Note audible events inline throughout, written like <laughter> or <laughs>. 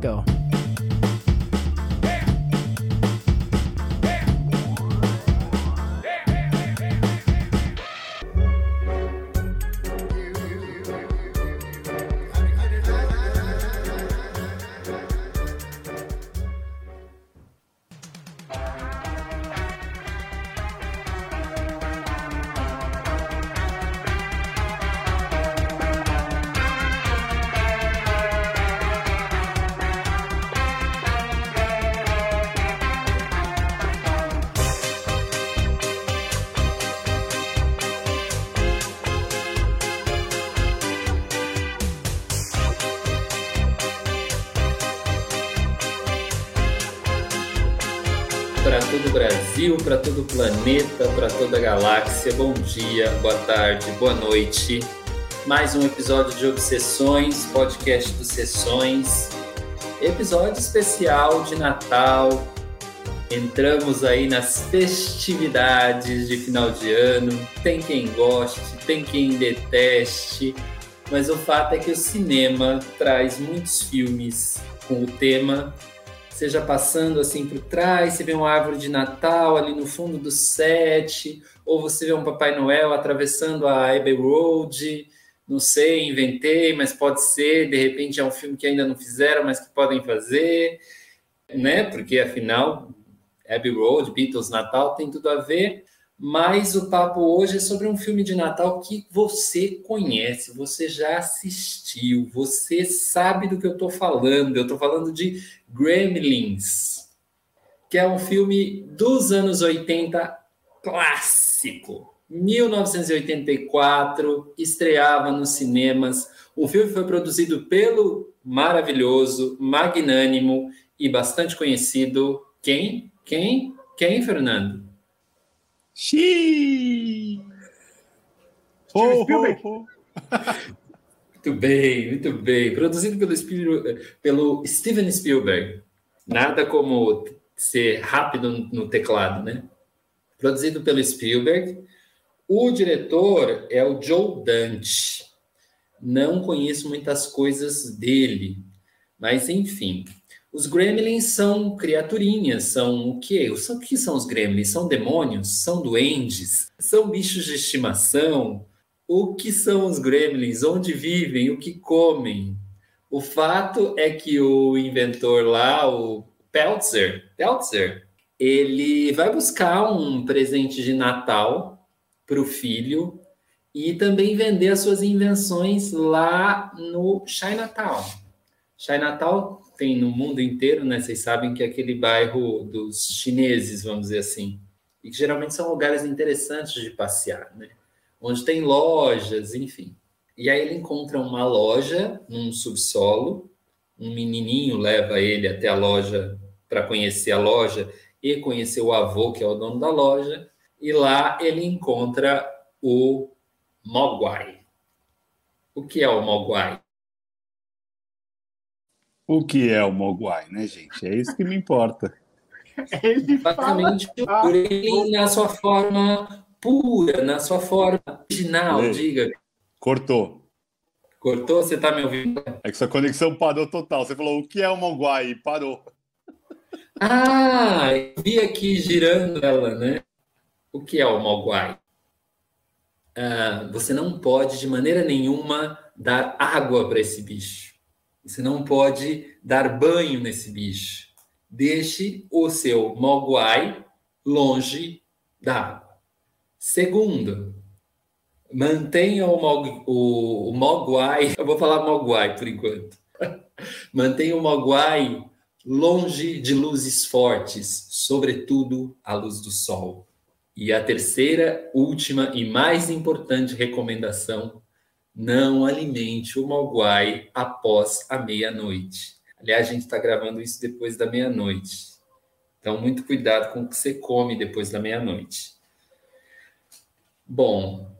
Go. Brasil, para todo o planeta, para toda a galáxia. Bom dia, boa tarde, boa noite. Mais um episódio de Obsessões, podcast dos Sessões. Episódio especial de Natal. Entramos aí nas festividades de final de ano. Tem quem goste, tem quem deteste, mas o fato é que o cinema traz muitos filmes com o tema seja passando assim por trás, você vê uma árvore de Natal ali no fundo do set, ou você vê um Papai Noel atravessando a Abbey Road, não sei, inventei, mas pode ser, de repente é um filme que ainda não fizeram, mas que podem fazer, né? Porque afinal, Abbey Road, Beatles, Natal tem tudo a ver. Mas o papo hoje é sobre um filme de Natal que você conhece, você já assistiu, você sabe do que eu estou falando. Eu estou falando de Gremlins, que é um filme dos anos 80 clássico. 1984, estreava nos cinemas. O filme foi produzido pelo maravilhoso, magnânimo e bastante conhecido. Quem? Quem? Quem, Fernando? Xiii! Ho, Spielberg. Muito bem, muito bem. Produzido pelo, Spiel- pelo Steven Spielberg. Nada como ser rápido no teclado, né? Produzido pelo Spielberg. O diretor é o Joe Dante. Não conheço muitas coisas dele, mas enfim. Os gremlins são criaturinhas, são o quê? O que são os gremlins? São demônios? São duendes? São bichos de estimação? O que são os gremlins? Onde vivem? O que comem? O fato é que o inventor lá, o Peltzer, Peltzer, ele vai buscar um presente de Natal para o filho e também vender as suas invenções lá no Chinatown. Chinatown tem no mundo inteiro, né? Vocês sabem que é aquele bairro dos chineses, vamos dizer assim, e que geralmente são lugares interessantes de passear, né? Onde tem lojas, enfim. E aí ele encontra uma loja num subsolo, um menininho leva ele até a loja para conhecer a loja e conhecer o avô, que é o dono da loja, e lá ele encontra o Mogwai. O que é o Mogwai? O que é o Mogwai, né, gente? É isso que me importa. <laughs> Ele fala. Basicamente, o gremlin na sua forma pura, na sua forma original, Ei. diga. Cortou. Cortou? Você está me ouvindo? É que sua conexão parou total. Você falou o que é o Mogwai e parou. <laughs> Ah, eu vi aqui girando ela, né? O que é o Mogwai? Ah, você não pode, de maneira nenhuma, dar água para esse bicho. Você não pode dar banho nesse bicho. Deixe o seu Mogwai longe da água. Segundo, mantenha o, Mog, o, o Mogwai, <laughs> eu vou falar Mogwai por enquanto. <laughs> Mantenha o Mogwai longe de luzes fortes, sobretudo a luz do sol. E a terceira, última e mais importante recomendação: não alimente o Mogwai após a meia-noite. Aliás, a gente está gravando isso depois da meia-noite. Então, muito cuidado com o que você come depois da meia-noite. Bom,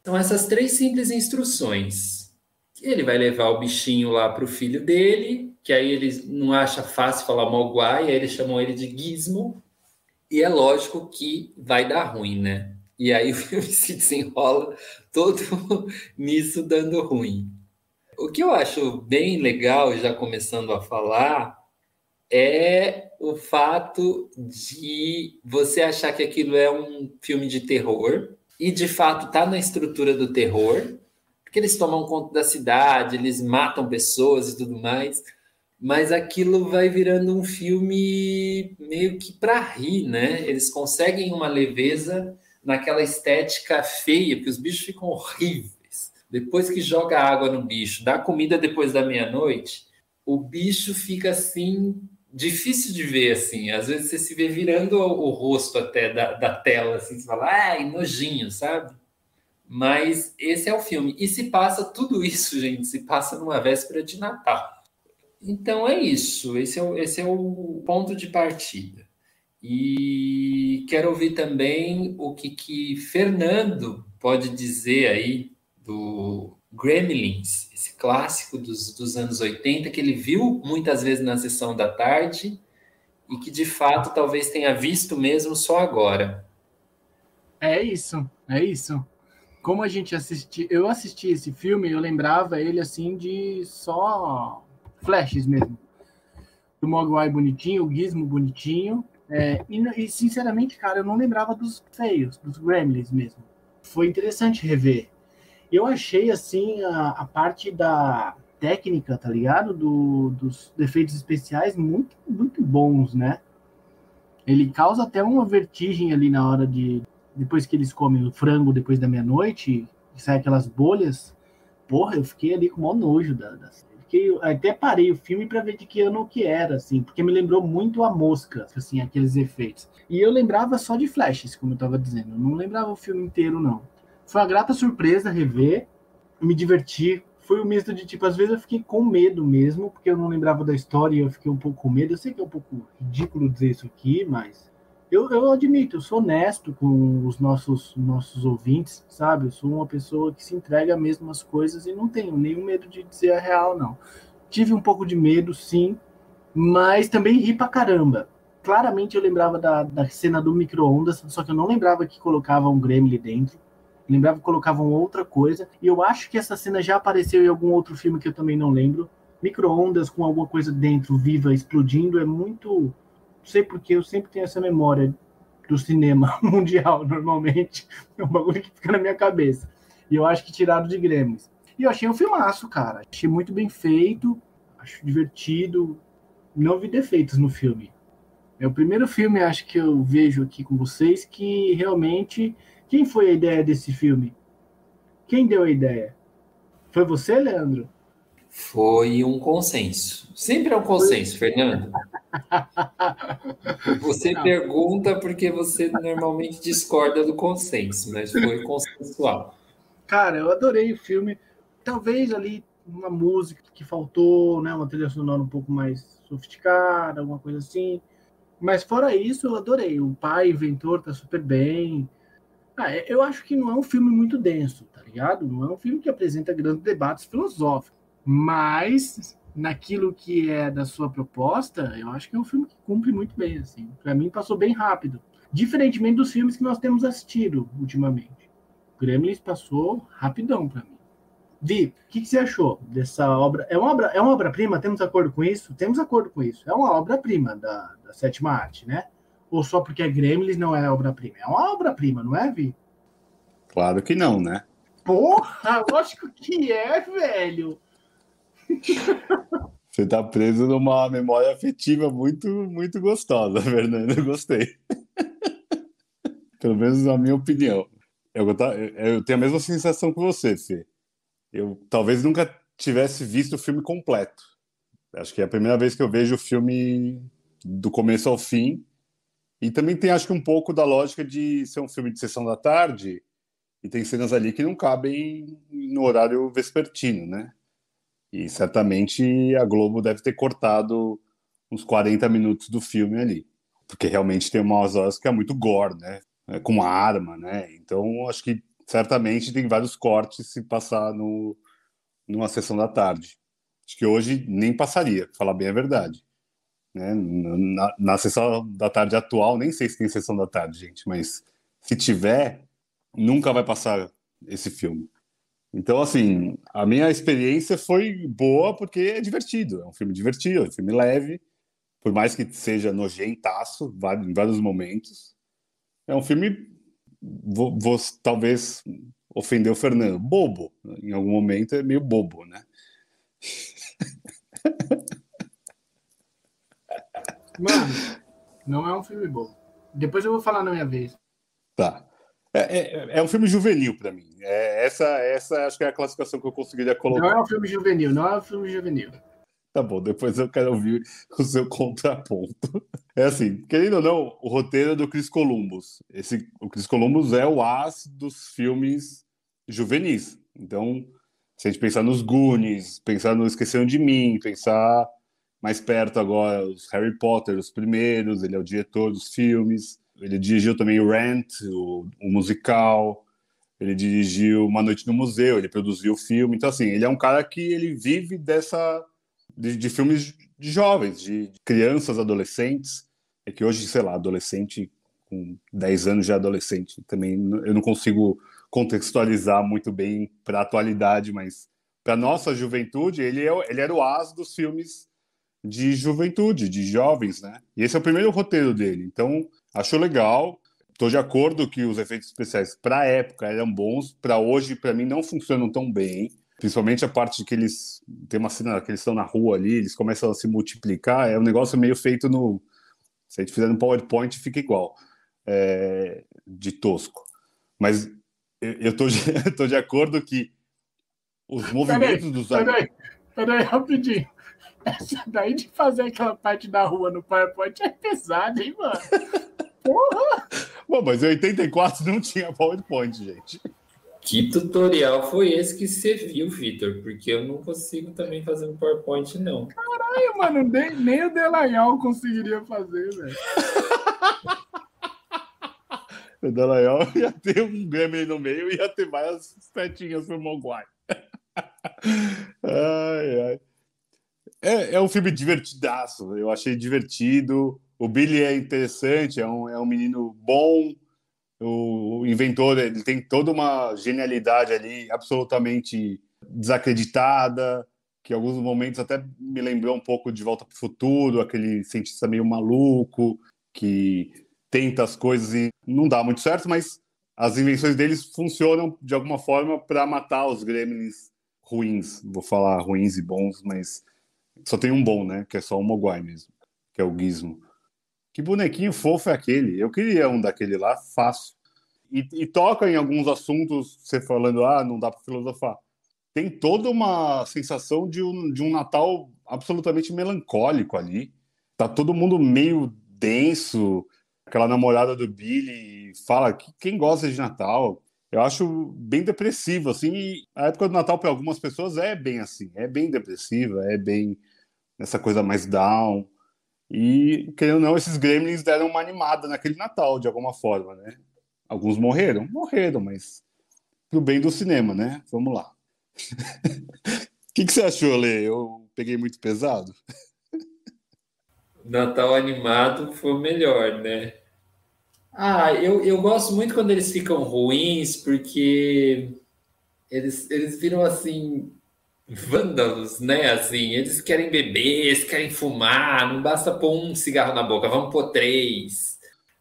então essas três simples instruções. Ele vai levar o bichinho lá para o filho dele, que aí ele não acha fácil falar Mogwai, aí eles chamam ele de Gizmo. E é lógico que vai dar ruim, né? E aí <laughs> o filme se desenrola todo <laughs> nisso dando ruim. O que eu acho bem legal, já começando a falar, é o fato de você achar que aquilo é um filme de terror e de fato tá na estrutura do terror, porque eles tomam conta da cidade, eles matam pessoas e tudo mais, mas aquilo vai virando um filme meio que para rir, né? Eles conseguem uma leveza naquela estética feia, que os bichos ficam horríveis. Depois que joga água no bicho, dá comida depois da meia-noite, o bicho fica assim difícil de ver assim. Às vezes você se vê virando o, rosto até da, da tela, assim, você fala, ai, nojinho, sabe? Mas esse é o filme. E se passa tudo isso, <laughs> gente, se passa numa véspera de Natal. Então é isso. Esse é o, esse é o ponto de partida. E quero ouvir também o que, que Fernando pode dizer aí do Gremlins, esse clássico dos, dos anos 80, que ele viu muitas vezes na sessão da tarde e que de fato talvez tenha visto mesmo só agora. É isso, é isso. Como a gente assistiu, eu assisti esse filme, eu lembrava ele assim de só flashes mesmo. Do Mogwai bonitinho, o Gizmo bonitinho. É, e, e, sinceramente, cara, eu não lembrava dos feios, dos Gremlins mesmo. Foi interessante rever. Eu achei, assim, a, a parte da técnica, tá ligado? Do, dos defeitos especiais muito, muito bons, né? Ele causa até uma vertigem ali na hora de. Depois que eles comem o frango depois da meia-noite, sai aquelas bolhas. Porra, eu fiquei ali com o maior nojo da, da Fiquei, até parei o filme para ver de que ano que era, assim, porque me lembrou muito a mosca, assim, aqueles efeitos. E eu lembrava só de flashes, como eu estava dizendo. Eu não lembrava o filme inteiro, não. Foi uma grata surpresa rever, me diverti. Foi um misto de tipo, às vezes eu fiquei com medo mesmo, porque eu não lembrava da história e eu fiquei um pouco com medo. Eu sei que é um pouco ridículo dizer isso aqui, mas eu, eu admito, eu sou honesto com os nossos, nossos ouvintes, sabe? Eu sou uma pessoa que se entrega mesmo às coisas e não tenho nenhum medo de dizer a real, não. Tive um pouco de medo, sim, mas também ri pra caramba. Claramente eu lembrava da, da cena do micro-ondas, só que eu não lembrava que colocava um Gremlin dentro. Lembrava que colocavam outra coisa. E eu acho que essa cena já apareceu em algum outro filme que eu também não lembro. Micro-ondas com alguma coisa dentro, viva, explodindo, é muito. Sei porque eu sempre tenho essa memória do cinema <laughs> mundial, normalmente. É um bagulho que fica na minha cabeça. E eu acho que tiraram de Grêmios. E eu achei um filmaço, cara. Achei muito bem feito, acho divertido. Não vi defeitos no filme. É o primeiro filme, acho que eu vejo aqui com vocês, que realmente quem foi a ideia desse filme? Quem deu a ideia? Foi você, Leandro? Foi um consenso. Sempre é um consenso. Fernando. <laughs> Você Não. pergunta porque você normalmente discorda do consenso, mas foi consensual. Cara, eu adorei o filme. Talvez ali uma música que faltou, né, uma trilha sonora um pouco mais sofisticada, alguma coisa assim. Mas fora isso, eu adorei. O pai, inventor, tá super bem. Ah, é, eu acho que não é um filme muito denso, tá ligado? Não é um filme que apresenta grandes debates filosóficos. Mas, naquilo que é da sua proposta, eu acho que é um filme que cumpre muito bem, assim. Para mim, passou bem rápido. Diferentemente dos filmes que nós temos assistido ultimamente. Gremlins passou rapidão para mim. Vi, o que, que, você achou dessa obra? É uma obra, é uma obra-prima? Temos acordo com isso? Temos acordo com isso. É uma obra-prima da, da sétima arte, né? Ou só porque é Gremlins não é obra-prima? É uma obra-prima, não é, Vi? Claro que não, né? Porra, <laughs> lógico que é, velho. <laughs> Você tá preso numa memória afetiva muito, muito gostosa, <laughs> Fernando. Eu gostei. <laughs> Pelo menos na minha opinião. Eu, eu tenho a mesma sensação que você, Fê. Eu talvez nunca tivesse visto o filme completo. Acho que é a primeira vez que eu vejo o filme do começo ao fim e também tem, acho que, um pouco da lógica de ser um filme de sessão da tarde e tem cenas ali que não cabem no horário vespertino, né? E certamente a Globo deve ter cortado uns 40 minutos do filme ali, porque realmente tem umas horas que é muito gore, né? É, com arma, né? Então, acho que certamente tem vários cortes se passar no, numa sessão da tarde. Acho que hoje nem passaria, falar bem a verdade. Né? Na, na sessão da tarde atual, nem sei se tem sessão da tarde, gente, mas se tiver, nunca vai passar esse filme. Então, assim, a minha experiência foi boa porque é divertido. É um filme divertido, é um filme leve, por mais que seja nojentaço em vários momentos. É um filme, vou, vou talvez ofender o Fernando, bobo. Em algum momento é meio bobo, né? Mano, não é um filme bom. Depois eu vou falar na minha vez. Tá. É, é, é um filme juvenil para mim. É, essa, essa acho que é a classificação que eu conseguiria colocar. Não é um filme juvenil, não é um filme juvenil. Tá bom, depois eu quero ouvir o seu contraponto. É assim, querendo ou não, o roteiro é do Chris Columbus. Esse, o Chris Columbus é o as dos filmes juvenis. Então, se a gente pensar nos Goonies, pensar no Esqueceram de Mim, pensar mais perto agora, os Harry Potter, os primeiros, ele é o diretor dos filmes, ele dirigiu também o Rent, o, o musical, ele dirigiu Uma Noite no Museu, ele produziu o filme, então assim, ele é um cara que ele vive dessa, de, de filmes de jovens, de, de crianças, adolescentes, é que hoje, sei lá, adolescente com 10 anos já adolescente, também eu não consigo contextualizar muito bem para a atualidade, mas para nossa juventude, ele, é, ele era o as dos filmes de juventude, de jovens, né? E esse é o primeiro roteiro dele. Então, acho legal. Estou de acordo que os efeitos especiais para a época eram bons, para hoje, para mim, não funcionam tão bem. Principalmente a parte de que eles. Tem uma cena que eles estão na rua ali, eles começam a se multiplicar. É um negócio meio feito no. Se a gente fizer no PowerPoint, fica igual. É, de tosco. Mas eu estou de, <laughs> tô de acordo que os movimentos peraí, dos. Peraí, peraí, rapidinho. Essa daí de fazer aquela parte da rua no PowerPoint é pesada, hein, mano? Porra! Bom, mas em 84 não tinha PowerPoint, gente. Que tutorial foi esse que você viu, Vitor? Porque eu não consigo também fazer um PowerPoint, não. Caralho, mano, nem, nem o Delanhol conseguiria fazer, velho. <laughs> o Delanhol ia ter um Grammy no meio e ia ter várias setinhas pro Mogwai. <laughs> ai, ai. É, é um filme divertidaço. Eu achei divertido. O Billy é interessante, é um, é um menino bom. O, o inventor ele tem toda uma genialidade ali, absolutamente desacreditada, que em alguns momentos até me lembrou um pouco de Volta para o Futuro, aquele cientista meio maluco que tenta as coisas e não dá muito certo, mas as invenções deles funcionam de alguma forma para matar os gremlins ruins. Vou falar ruins e bons, mas só tem um bom, né? Que é só o Mogwai mesmo, que é o Gizmo. Que bonequinho fofo é aquele? Eu queria um daquele lá, fácil. E, e toca em alguns assuntos, você falando, ah, não dá para filosofar. Tem toda uma sensação de um, de um Natal absolutamente melancólico ali. Tá todo mundo meio denso. Aquela namorada do Billy fala que quem gosta de Natal, eu acho bem depressivo, assim, e a época do Natal para algumas pessoas é bem assim, é bem depressiva, é bem essa coisa mais down, e, querendo ou não, esses gremlins deram uma animada naquele Natal, de alguma forma, né? Alguns morreram? Morreram, mas pro bem do cinema, né? Vamos lá. O <laughs> que, que você achou, Lê? Eu peguei muito pesado? Natal animado foi o melhor, né? Ah, eu, eu gosto muito quando eles ficam ruins, porque eles, eles viram assim vândalos, né? Assim, eles querem beber, eles querem fumar, não basta pôr um cigarro na boca, vamos pôr três,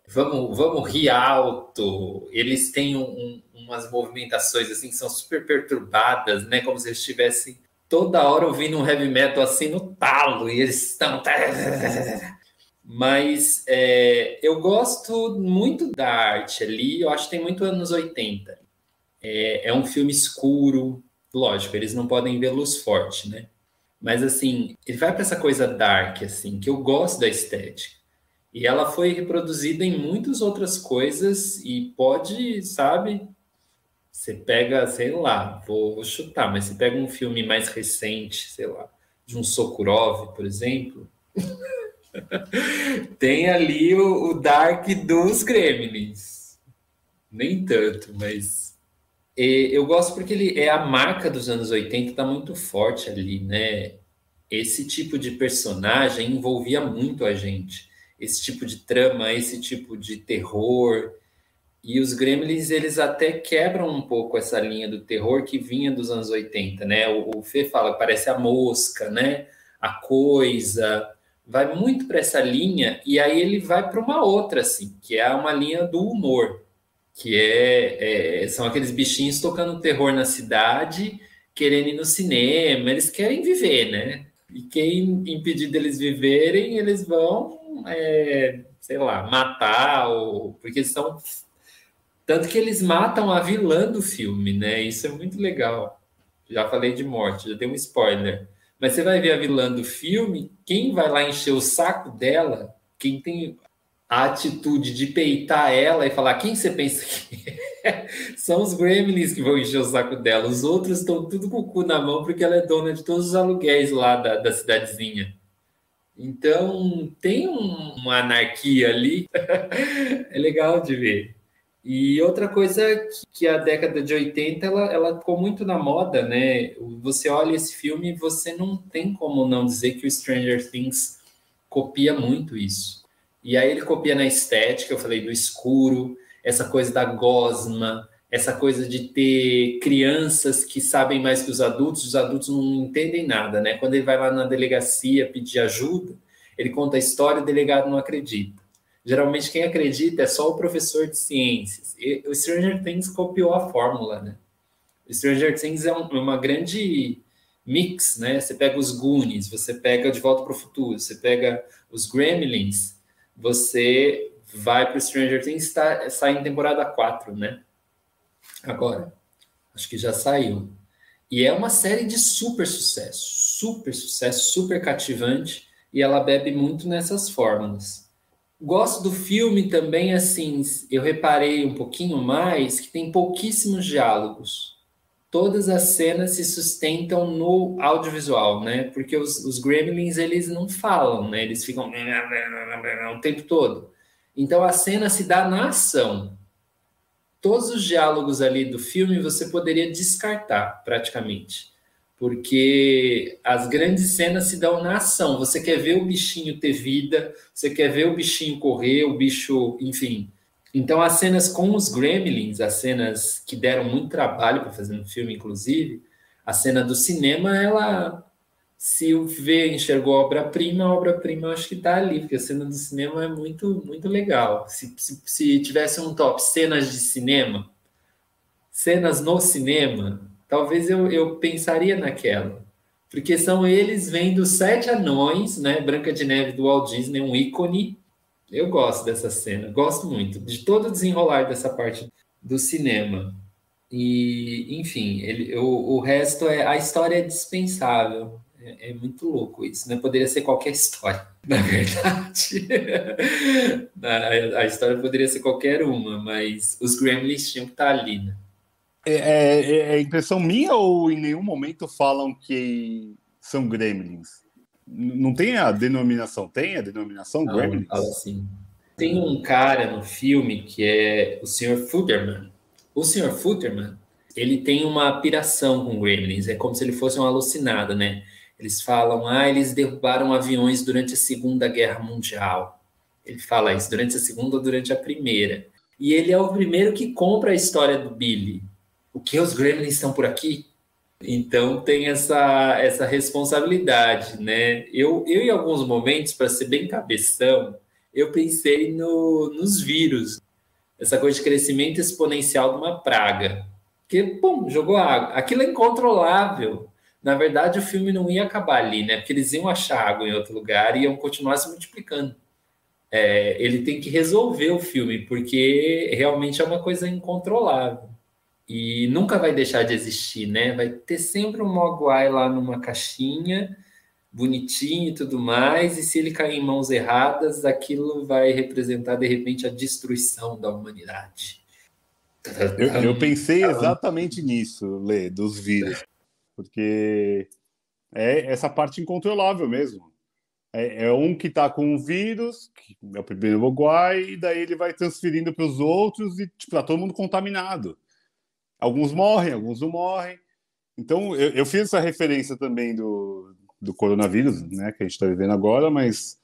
vamos, vamos rir alto. Eles têm um, um, umas movimentações assim que são super perturbadas, né? Como se eles estivessem toda hora ouvindo um heavy metal assim no talo, e eles estão. Mas é, eu gosto muito da arte ali, eu acho que tem muito anos 80. É, é um filme escuro, lógico, eles não podem ver luz forte, né? Mas assim, ele vai para essa coisa dark, assim, que eu gosto da estética. E ela foi reproduzida em muitas outras coisas e pode, sabe? Você pega, sei lá, vou chutar, mas você pega um filme mais recente, sei lá, de um Sokurov, por exemplo. <laughs> Tem ali o, o, Dark dos Gremlins. Nem tanto, mas. eu gosto porque ele é a marca dos anos 80, tá muito forte ali, né? Esse tipo de personagem envolvia muito a gente. Esse tipo de trama, esse tipo de terror. E os Gremlins, eles até quebram um pouco essa linha do terror que vinha dos anos 80, né? O, o Fê fala parece a mosca, né? A coisa, vai muito para essa linha e aí ele vai para uma outra, assim, que é uma linha do humor, que é, é, são aqueles bichinhos tocando terror na cidade, querendo ir no cinema, eles querem viver, né? E quem impedir deles viverem, eles vão, é, sei lá, matar, ou, porque são. Tanto que eles matam a vilã do filme, né? Isso é muito legal. Já falei de morte, já dei um spoiler. Mas você vai ver a vilã do filme, quem vai lá encher o saco dela, quem tem a atitude de peitar ela e falar quem você pensa que é? <laughs> São os gremlins que vão encher o saco dela. Os outros estão tudo com o cu na mão porque ela é dona de todos os aluguéis lá da, da cidadezinha. Então tem um, uma anarquia ali. <laughs> é legal de ver. E outra coisa que, a década de 80 ela, ela ficou muito na moda, né? Você olha esse filme e você não tem como não dizer que o Stranger Things copia muito isso. E aí ele copia na estética, eu falei do escuro, essa coisa da gosma, essa coisa de ter crianças que sabem mais que os adultos, os adultos não entendem nada, né? Quando ele vai lá na delegacia pedir ajuda, ele conta a história o delegado não acredita. Geralmente quem acredita é só o professor de ciências. E o Stranger Things copiou a fórmula, né? O Stranger Things é um, uma grande mix, né? Você pega os Goonies, você pega De Volta para o Futuro, você pega os Gremlins, você vai para o Stranger Things, tá, sai em temporada 4, né? Agora, acho que já saiu. E é uma série de super sucesso, super sucesso, super cativante, e ela bebe muito nessas fórmulas. Gosto do filme também, assim, eu reparei um pouquinho mais que tem pouquíssimos diálogos. Todas as cenas se sustentam no audiovisual, né? Porque os, os gremlins, eles não falam, né? Eles ficam <laughs> o tempo todo. Então, a cena se dá na ação. Todos os diálogos ali do filme você poderia descartar, praticamente porque as grandes cenas se dão na ação. Você quer ver o bichinho ter vida, você quer ver o bichinho correr, o bicho, enfim. Então, as cenas com os gremlins, as cenas que deram muito trabalho para fazer no filme, inclusive, a cena do cinema, ela. Se o V enxergou a obra-prima, a obra-prima acho que está ali, porque a cena do cinema é muito, muito legal. Se, se, se tivesse um top cenas de cinema, cenas no cinema, talvez eu, eu pensaria naquela. Porque são eles vendo Sete Anões, né? Branca de Neve do Walt Disney, um ícone. Eu gosto dessa cena, gosto muito de todo o desenrolar dessa parte do cinema. E, enfim, ele, o, o resto é. A história é dispensável. É, é muito louco isso, né? Poderia ser qualquer história, <laughs> na verdade. <laughs> a, a história poderia ser qualquer uma, mas os Gremlins tinham que estar ali, né? É, é, é, impressão minha ou em nenhum momento falam que são gremlins? Não tem a denominação? Tem a denominação Não, gremlins? Assim. Tem um cara no filme que é o Sr. Futterman. O Sr. Futterman, ele tem uma piração com gremlins. É como se ele fosse um alucinado, né? Eles falam, ah, eles derrubaram aviões durante a Segunda Guerra Mundial. Ele fala isso durante a Segunda ou durante a Primeira. E ele é o primeiro que compra a história do Billy o que os gremlins estão por aqui? Então tem essa, essa responsabilidade, né? Eu, eu em alguns momentos, para ser bem cabeção, eu pensei no, nos vírus, essa coisa de crescimento exponencial de uma praga. Porque, pum, jogou água. Aquilo é incontrolável. Na verdade, o filme não ia acabar ali, né? Porque eles iam achar água em outro lugar e iam continuar se multiplicando. É, ele tem que resolver o filme, porque realmente é uma coisa incontrolável e nunca vai deixar de existir, né? Vai ter sempre um Mogwai lá numa caixinha, bonitinho e tudo mais, e se ele cair em mãos erradas, aquilo vai representar de repente a destruição da humanidade. Eu, eu <laughs> pensei exatamente nisso, Lê, dos vírus, porque é essa parte incontrolável mesmo. É, é um que está com o vírus, que é o primeiro Mogwai, e daí ele vai transferindo para os outros e tipo, tá todo mundo contaminado. Alguns morrem, alguns não morrem. Então, eu, eu fiz essa referência também do, do coronavírus, né, que a gente está vivendo agora, mas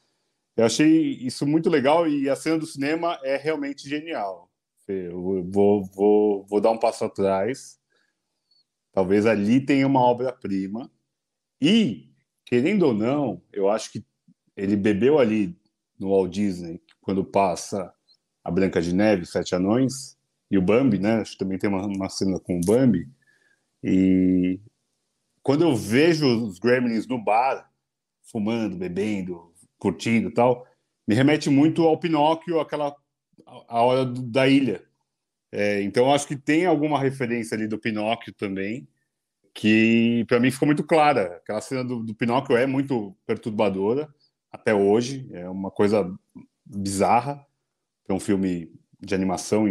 eu achei isso muito legal e a cena do cinema é realmente genial. Eu vou, vou, vou dar um passo atrás. Talvez ali tenha uma obra-prima. E, querendo ou não, eu acho que ele bebeu ali no Walt Disney, quando passa a Branca de Neve, Sete Anões, e o Bambi, né? Acho que também tem uma, uma cena com o Bambi. E quando eu vejo os Gremlins no bar, fumando, bebendo, curtindo e tal, me remete muito ao Pinóquio, aquela a hora do, da ilha. É, então acho que tem alguma referência ali do Pinóquio também, que para mim ficou muito clara. Aquela cena do, do Pinóquio é muito perturbadora até hoje, é uma coisa bizarra. É um filme de animação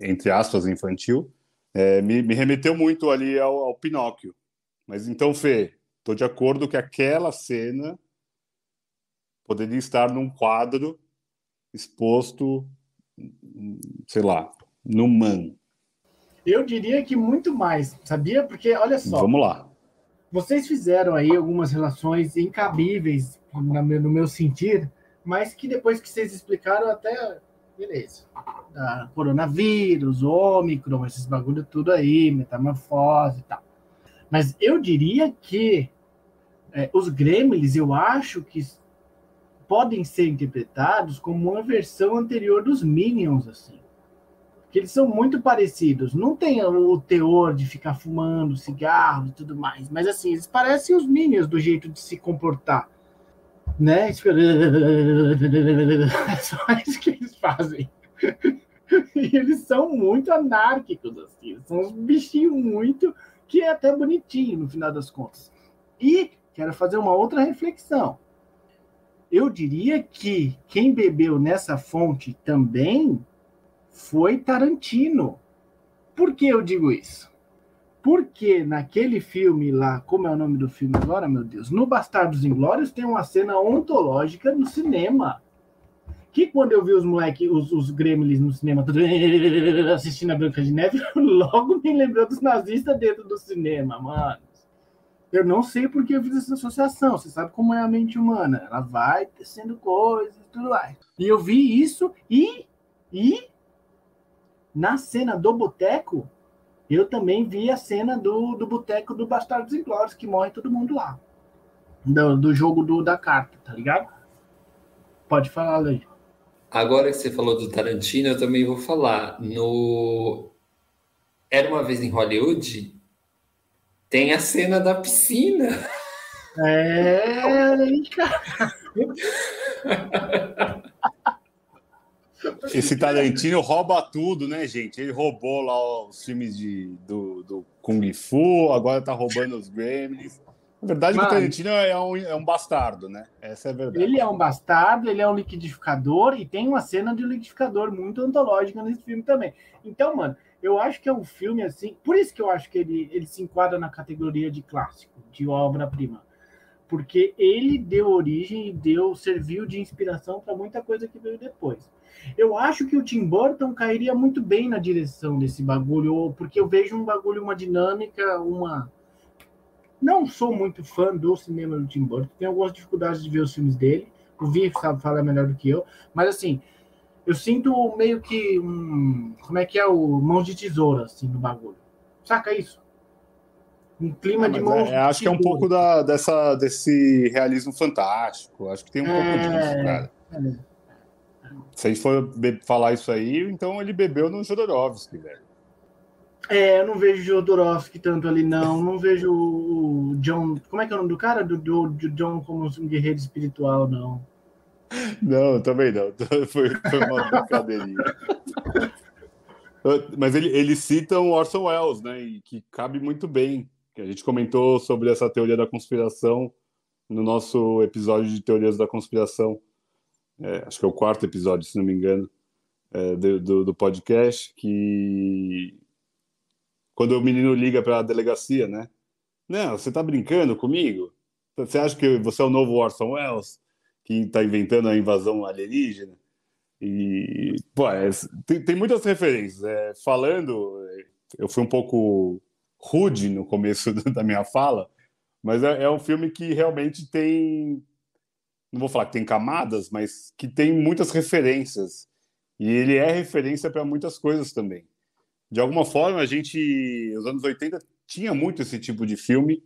entre aspas, infantil, é, me, me, remeteu muito ali ao, ao, Pinóquio. Mas então, Fê, estou de acordo que aquela cena poderia estar num quadro exposto, sei lá, no Man. Eu diria que muito mais, sabia? Porque, olha só. Vamos lá. Vocês fizeram aí algumas relações incabíveis no meu, no meu sentir, mas que depois que vocês explicaram, até beleza. Da coronavírus, Ômicron, esses bagulho tudo aí, metamorfose e tal. Mas eu diria que é, os Gremlins, eu acho que podem ser interpretados como uma versão anterior dos Minions, assim. Que eles são muito parecidos. Não tem o teor de ficar fumando cigarro e tudo mais, mas assim, eles parecem os Minions do jeito de se comportar né? <laughs> É só isso que eles fazem. E eles são muito anárquicos, assim. São uns bichinhos muito que é até bonitinho no final das contas. E quero fazer uma outra reflexão. Eu diria que quem bebeu nessa fonte também foi Tarantino. Por que eu digo isso? Porque naquele filme lá, como é o nome do filme agora, meu Deus? No Bastardos Inglórios tem uma cena ontológica no cinema. Que quando eu vi os moleques, os, os gremlins no cinema, <laughs> assistindo a Branca de Neve, <laughs> logo me lembrou dos nazistas dentro do cinema, mano. Eu não sei porque eu fiz essa associação. Você sabe como é a mente humana. Ela vai tecendo coisas e tudo mais. E eu vi isso e, e na cena do boteco, eu também vi a cena do, do boteco do Bastardos Inglórios, que morre todo mundo lá. Do, do jogo do, da carta, tá ligado? Pode falar, Leide. Agora que você falou do Tarantino, eu também vou falar. No Era uma vez em Hollywood, tem a cena da piscina. É, <laughs> cara. <laughs> Esse Tarantino rouba tudo, né, gente? Ele roubou lá os filmes de, do, do Kung Fu, agora tá roubando os Gremlins. Na verdade, Mano, o Tarantino é um, é um bastardo, né? Essa é a verdade. Ele é um bastardo, ele é um liquidificador e tem uma cena de liquidificador muito antológica nesse filme também. Então, mano, eu acho que é um filme assim. Por isso que eu acho que ele, ele se enquadra na categoria de clássico, de obra-prima. Porque ele deu origem e deu, serviu de inspiração para muita coisa que veio depois. Eu acho que o Tim Burton cairia muito bem na direção desse bagulho, porque eu vejo um bagulho, uma dinâmica, uma. Não sou muito fã do cinema do Tim Burton, tenho algumas dificuldades de ver os filmes dele. O Vi sabe falar melhor do que eu, mas assim, eu sinto meio que um. Como é que é o mãos de tesoura, assim, no bagulho. Saca isso? Um clima ah, de mãos. É, acho que é um pouco da, dessa, desse realismo fantástico. Acho que tem um é... pouco disso, cara. É. Se a gente for falar isso aí, então ele bebeu no Jodorowsky, velho. É, eu não vejo Jodorowsky tanto ali, não. Não vejo o John. Como é que é o nome do cara? Do, do, do John como um guerreiro espiritual, não. Não, também não. <laughs> Foi, foi uma brincadeirinha. <laughs> Mas ele, ele cita o Orson Welles, né? E que cabe muito bem. Que a gente comentou sobre essa teoria da conspiração no nosso episódio de teorias da conspiração é, acho que é o quarto episódio, se não me engano, é, do, do, podcast, que quando o menino liga para a delegacia, né? Não, você está brincando comigo? Você acha que você é o novo Orson Welles, que está inventando a invasão alienígena? E, pô, é, tem, tem, muitas referências. É, falando, eu fui um pouco rude no começo <laughs> da minha fala, mas é, é um filme que realmente tem não vou falar que tem camadas, mas que tem muitas referências E ele é referência para muitas coisas também. De alguma forma, a gente, nos anos 80, tinha muito esse tipo de filme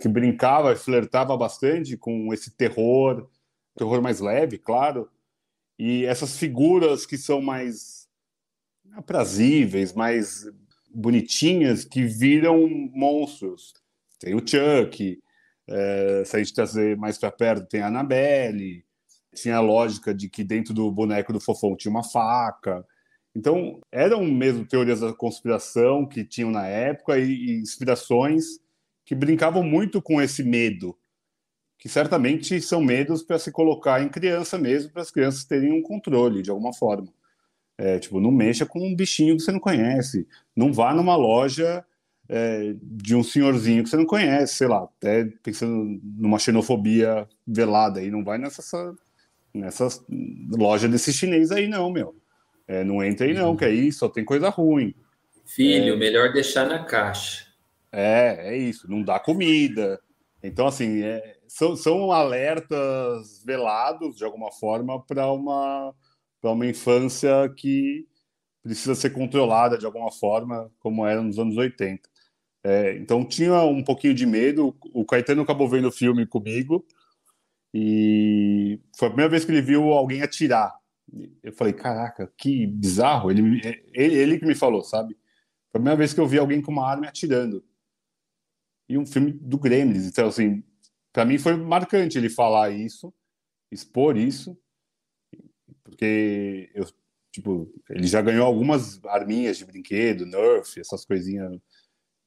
que brincava e flertava bastante com esse terror, terror mais leve, claro, e essas figuras que são mais aprazíveis, mais bonitinhas, que viram monstros. Tem o Chuck, é, se a gente trazer mais para perto, tem a Annabelle, tinha a lógica de que dentro do boneco do Fofão tinha uma faca. Então, eram mesmo teorias da conspiração que tinham na época e, e inspirações que brincavam muito com esse medo, que certamente são medos para se colocar em criança mesmo, para as crianças terem um controle de alguma forma. É, tipo, não mexa com um bichinho que você não conhece, não vá numa loja é, de um senhorzinho que você não conhece, sei lá, até pensando numa xenofobia velada aí, não vai nessa, nessa loja desse chinês aí não, meu. É, não entra aí não, que aí só tem coisa ruim. Filho, é, melhor deixar na caixa. É, é isso, não dá comida. Então, assim, é, são, são alertas velados, de alguma forma, para uma, uma infância que precisa ser controlada de alguma forma, como era nos anos 80. É, então, tinha um pouquinho de medo. O Caetano acabou vendo o filme comigo e foi a primeira vez que ele viu alguém atirar. Eu falei, caraca, que bizarro. Ele, ele, ele que me falou, sabe? Foi a primeira vez que eu vi alguém com uma arma atirando e um filme do Gremlins. Então, assim, para mim foi marcante ele falar isso, expor isso, porque eu, tipo, ele já ganhou algumas arminhas de brinquedo, Nerf, essas coisinhas,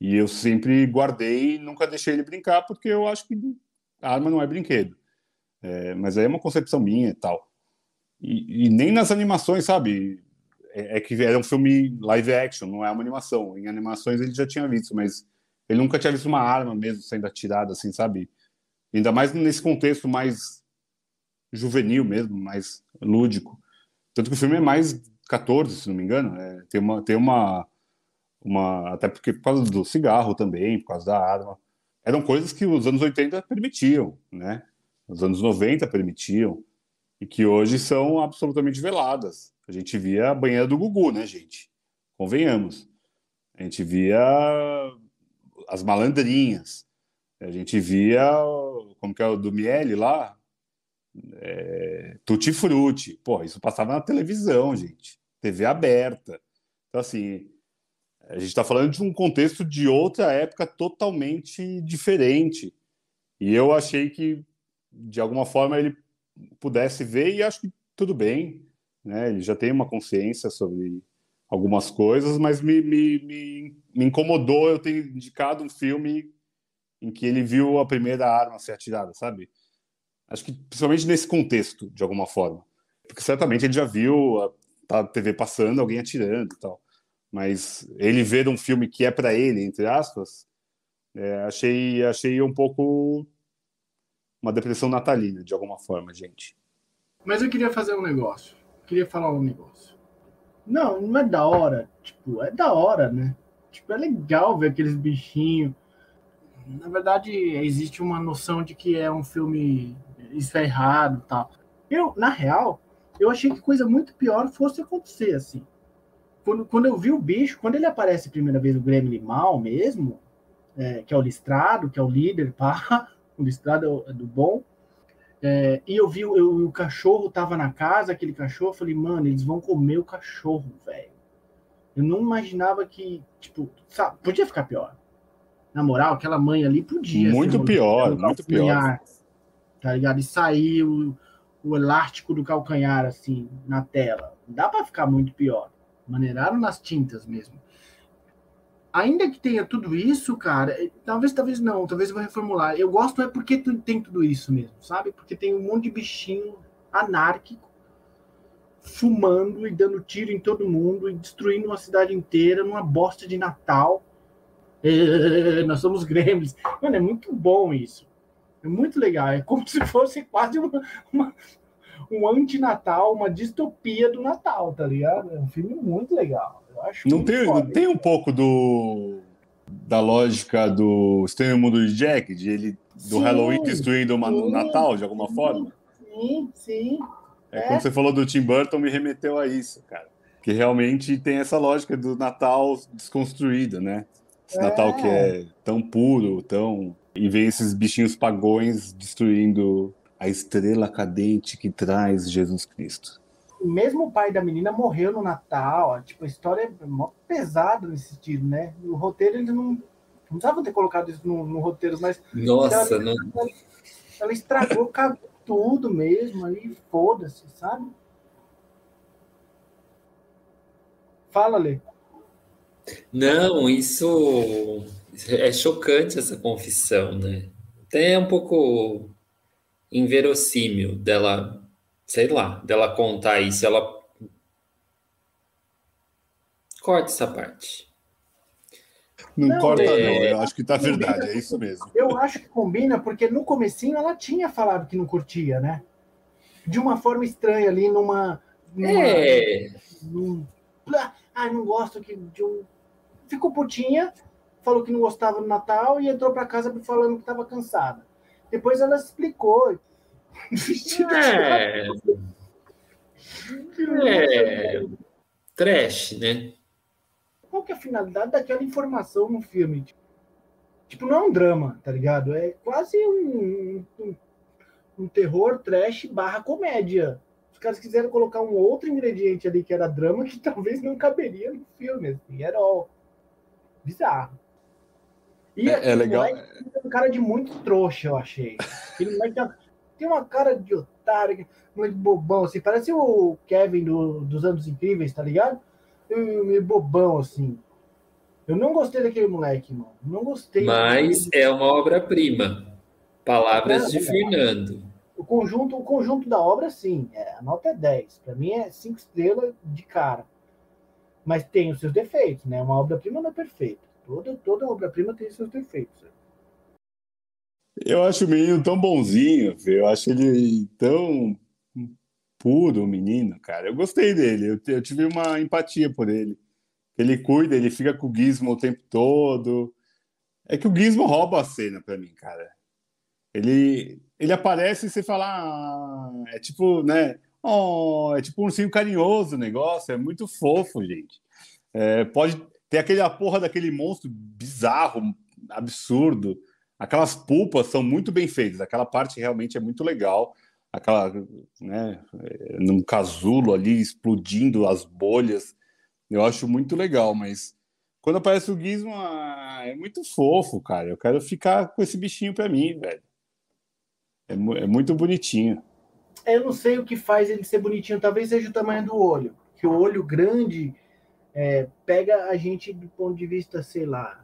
e eu sempre guardei e nunca deixei ele brincar, porque eu acho que a arma não é brinquedo. É, mas aí é uma concepção minha e tal. E, e nem nas animações, sabe? É, é, que era um filme live action, não é uma animação. Em animações ele já tinha visto, mas ele nunca tinha visto uma arma mesmo sendo atirada, assim, sabe? Ainda mais nesse contexto mais juvenil mesmo, mais lúdico. Tanto que o filme é mais 14, se não me engano. É, tem uma, tem uma, uma. Até porque por causa do cigarro também, por causa da arma. Eram coisas que os anos 80 permitiam, né? Os anos 90 permitiam. E que hoje são absolutamente veladas. A gente via a banheira do Gugu, né, gente? Convenhamos. A gente via as malandrinhas. A gente via, como que é o do Miele lá? É, Tutti Frutti. Pô, isso passava na televisão, gente. TV aberta. Então, assim, a gente está falando de um contexto de outra época totalmente diferente. E eu achei que, de alguma forma, ele pudesse ver, e acho que tudo bem. Né? Ele já tem uma consciência sobre algumas coisas, mas me, me, me, me, incomodou eu ter indicado um filme em que ele viu a primeira arma ser atirada, sabe? Acho que principalmente nesse contexto, de alguma forma. Porque certamente ele já viu a, a TV passando, alguém atirando e tal. Mas ele ver um filme que é para ele, entre aspas, é, achei, achei um pouco uma depressão natalina, de alguma forma, gente. Mas eu queria fazer um negócio. Queria falar um negócio não, não é da hora. Tipo, é da hora, né? Tipo, é legal ver aqueles bichinhos. Na verdade, existe uma noção de que é um filme isso é errado tal. Eu, na real, eu achei que coisa muito pior fosse acontecer, assim. Quando, quando eu vi o bicho, quando ele aparece a primeira vez, o Grêmio mal mesmo, é, que é o listrado, que é o líder, pá, <laughs> o listrado é, o, é do bom, é, e eu vi eu, o cachorro tava na casa, aquele cachorro, eu falei, mano, eles vão comer o cachorro, velho. Eu não imaginava que, tipo, sabe, podia ficar pior. Na moral, aquela mãe ali podia. Muito pior, muito pior. Tá ligado? E sair o, o elástico do calcanhar, assim, na tela. Dá para ficar muito pior. Maneiraram nas tintas mesmo ainda que tenha tudo isso, cara, é, talvez, talvez não, talvez eu vou reformular. Eu gosto é porque tem tudo isso mesmo, sabe? Porque tem um monte de bichinho anárquico fumando e dando tiro em todo mundo e destruindo uma cidade inteira numa bosta de Natal. <laughs> Nós somos gremlins. Mano, é muito bom isso. É muito legal. É como se fosse quase uma, uma um antinatal, uma distopia do Natal, tá ligado? É um filme muito legal. Eu acho não tem, foda, tem um pouco do da lógica do Estranho Mundo de Jack, de ele do sim, Halloween destruindo uma, sim, Natal de alguma sim, forma? Sim, sim. É, é. Quando você falou do Tim Burton, me remeteu a isso, cara. Que realmente tem essa lógica do Natal desconstruído, né? Esse é. Natal que é tão puro, tão. E vem esses bichinhos pagões destruindo a estrela cadente que traz Jesus Cristo. Mesmo o pai da menina morreu no Natal, tipo, a história é mó pesada nesse sentido, né? No roteiro eles não. Não precisavam ter colocado isso no, no roteiro, mas. Nossa, ela, não. Ela, ela estragou, cagou tudo mesmo aí, foda-se, sabe? Fala, Lê. Não, isso é chocante essa confissão, né? Até é um pouco inverossímil dela, sei lá, dela contar isso. Ela corta essa parte. Não, não corta, é... não. Eu acho que tá verdade, é isso mesmo. Eu acho que combina, porque no comecinho ela tinha falado que não curtia, né? De uma forma estranha ali, numa. numa é. Num, ah, não gosto que de um. Ficou putinha, falou que não gostava do Natal e entrou para casa falando que estava cansada. Depois ela explicou. É. é. Trash, né? Qual que é a finalidade daquela informação no filme? Tipo, não é um drama, tá ligado? É quase um, um, um terror trash barra comédia caras quiseram colocar um outro ingrediente ali que era drama que talvez não caberia no filme, assim, era ó, bizarro. E é, é legal. um cara de muito trouxa, eu achei. Ele tem uma cara de otário, muito bobão, assim, parece o Kevin do, dos Anos Incríveis, tá ligado? Meio bobão, assim. Eu não gostei daquele moleque, mano. Não gostei. Mas é uma obra-prima. Palavras de Fernando. O conjunto, o conjunto da obra, sim, é, a nota é 10. Para mim é 5 estrelas de cara. Mas tem os seus defeitos, né? Uma obra-prima não é perfeita. Toda, toda obra-prima tem seus defeitos. Eu acho o menino tão bonzinho, eu acho ele tão puro, o menino, cara. Eu gostei dele, eu, eu tive uma empatia por ele. Ele cuida, ele fica com o Gizmo o tempo todo. É que o Gizmo rouba a cena para mim, cara. Ele, ele aparece e você fala, ah, é tipo, né? Oh, é tipo um ursinho carinhoso o negócio, é muito fofo, gente. É, pode ter aquele a porra daquele monstro bizarro, absurdo. Aquelas pulpas são muito bem feitas, aquela parte realmente é muito legal. Aquela, né, num casulo ali explodindo as bolhas, eu acho muito legal, mas quando aparece o Gizmo, ah, é muito fofo, cara. Eu quero ficar com esse bichinho pra mim, velho. É, é muito bonitinho. Eu não sei o que faz ele ser bonitinho, talvez seja o tamanho do olho. Que o olho grande é, pega a gente do ponto de vista, sei lá,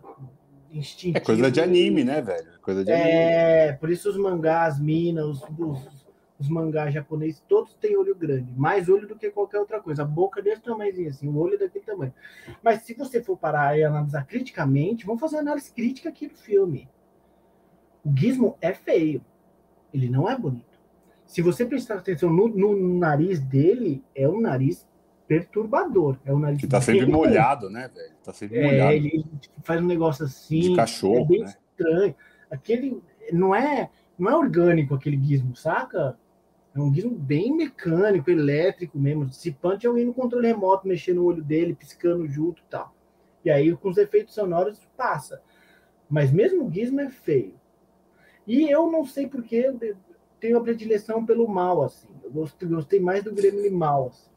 instintivo. É coisa de anime, né, velho? Coisa de é, anime. por isso os mangás, minas, os, os, os, mangás japoneses, todos têm olho grande. Mais olho do que qualquer outra coisa. A boca desse tamanhozinho, assim, o olho é daquele tamanho. Mas se você for parar e analisar criticamente, vamos fazer análise crítica aqui do filme. O Gizmo é feio ele não é bonito. Se você prestar atenção no, no nariz dele, é um nariz perturbador. É um nariz que tá sempre molhado, né, velho? Tá sempre é, molhado. Ele faz um negócio assim. De cachorro, é bem né? estranho. Aquele não é, não é orgânico aquele gizmo, saca? É um gizmo bem mecânico, elétrico mesmo. Se punch é alguém no controle remoto mexendo no olho dele, piscando junto e tal. E aí, com os efeitos sonoros, passa. Mas mesmo o gizmo é feio. E eu não sei porque tenho a predileção pelo mal, assim. Eu gostei, gostei mais do Grêmio mal, assim.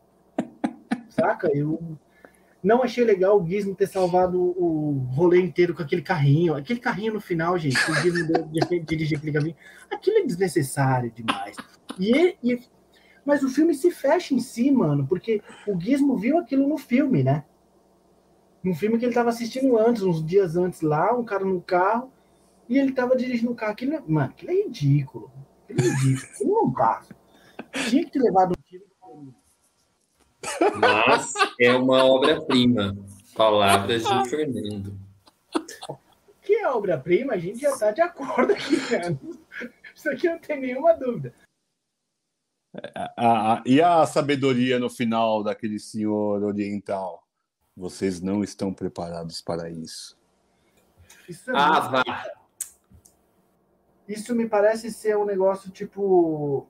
Saca? Eu não achei legal o Gizmo ter salvado o rolê inteiro com aquele carrinho. Aquele carrinho no final, gente, o Gizmo dirige aquele carrinho. Aquilo é desnecessário demais. E, e, mas o filme se fecha em si, mano, porque o Gizmo viu aquilo no filme, né? No filme que ele estava assistindo antes, uns dias antes lá, um cara no carro, e ele tava dirigindo o carro. Aquilo, é, mano, aquilo é ridículo. Aquilo é ridículo. Aquilo não passa. Tinha que ter levado. Mas é uma obra-prima. Palavras de <laughs> Fernando. Que é obra-prima, a gente já está de acordo aqui, cara. Isso aqui não tem nenhuma dúvida. A, a, e a sabedoria no final daquele senhor oriental? Vocês não estão preparados para isso. isso é ah, vá. Isso me parece ser um negócio tipo.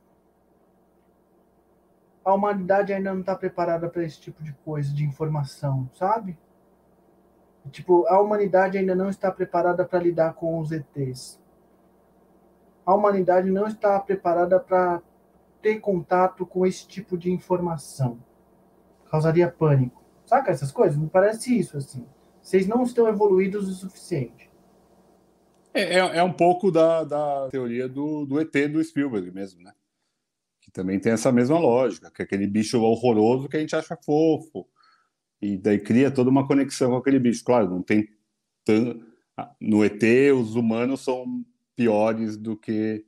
A humanidade ainda não está preparada para esse tipo de coisa, de informação, sabe? Tipo, a humanidade ainda não está preparada para lidar com os ETs. A humanidade não está preparada para ter contato com esse tipo de informação. Causaria pânico. Saca essas coisas? Me parece isso, assim. Vocês não estão evoluídos o suficiente. É, é, é um pouco da, da teoria do, do ET do Spielberg mesmo, né? Que também tem essa mesma lógica, que é aquele bicho horroroso que a gente acha fofo. E daí cria toda uma conexão com aquele bicho. Claro, não tem tanto. No ET, os humanos são piores do que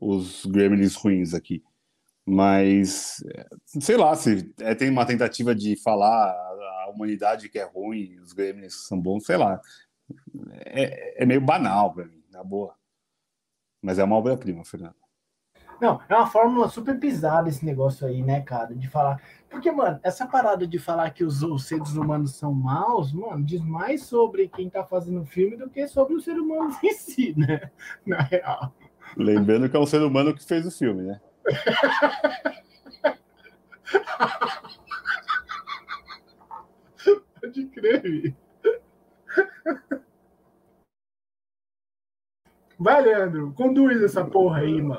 os gremlins ruins aqui. Mas, sei lá, se é, tem uma tentativa de falar a humanidade que é ruim, os gremlins são bons, sei lá. É, é meio banal para mim, na boa. Mas é uma obra-prima, Fernando. Não, é uma fórmula super pisada esse negócio aí, né, cara? De falar. Porque, mano, essa parada de falar que os, os seres humanos são maus, mano, diz mais sobre quem tá fazendo o filme do que sobre os seres humanos em si, né? <laughs> Na real. Lembrando que é o ser humano que fez o filme, né? <laughs> Pode crer, Vai, Leandro, conduz essa porra aí, mano.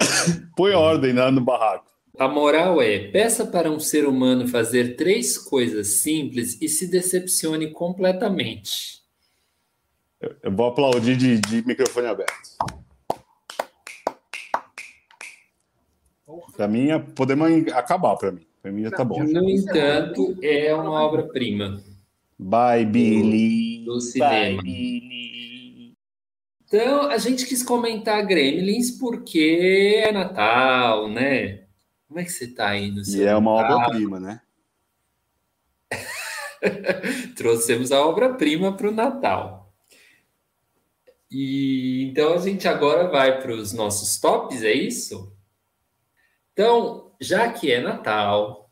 Põe ordem lá no barraco. A moral é: peça para um ser humano fazer três coisas simples e se decepcione completamente. Eu vou aplaudir de, de microfone aberto. Para mim, é, podemos acabar para mim. Para mim já tá bom. No entanto, é uma obra-prima. Bye, Billy. Do cinema. Bye, Então, a gente quis comentar Gremlins porque é Natal, né? Como é que você tá aí no seu E é uma obra-prima, né? <laughs> Trouxemos a obra-prima para o Natal. E então a gente agora vai para os nossos tops, é isso? Então, já que é Natal,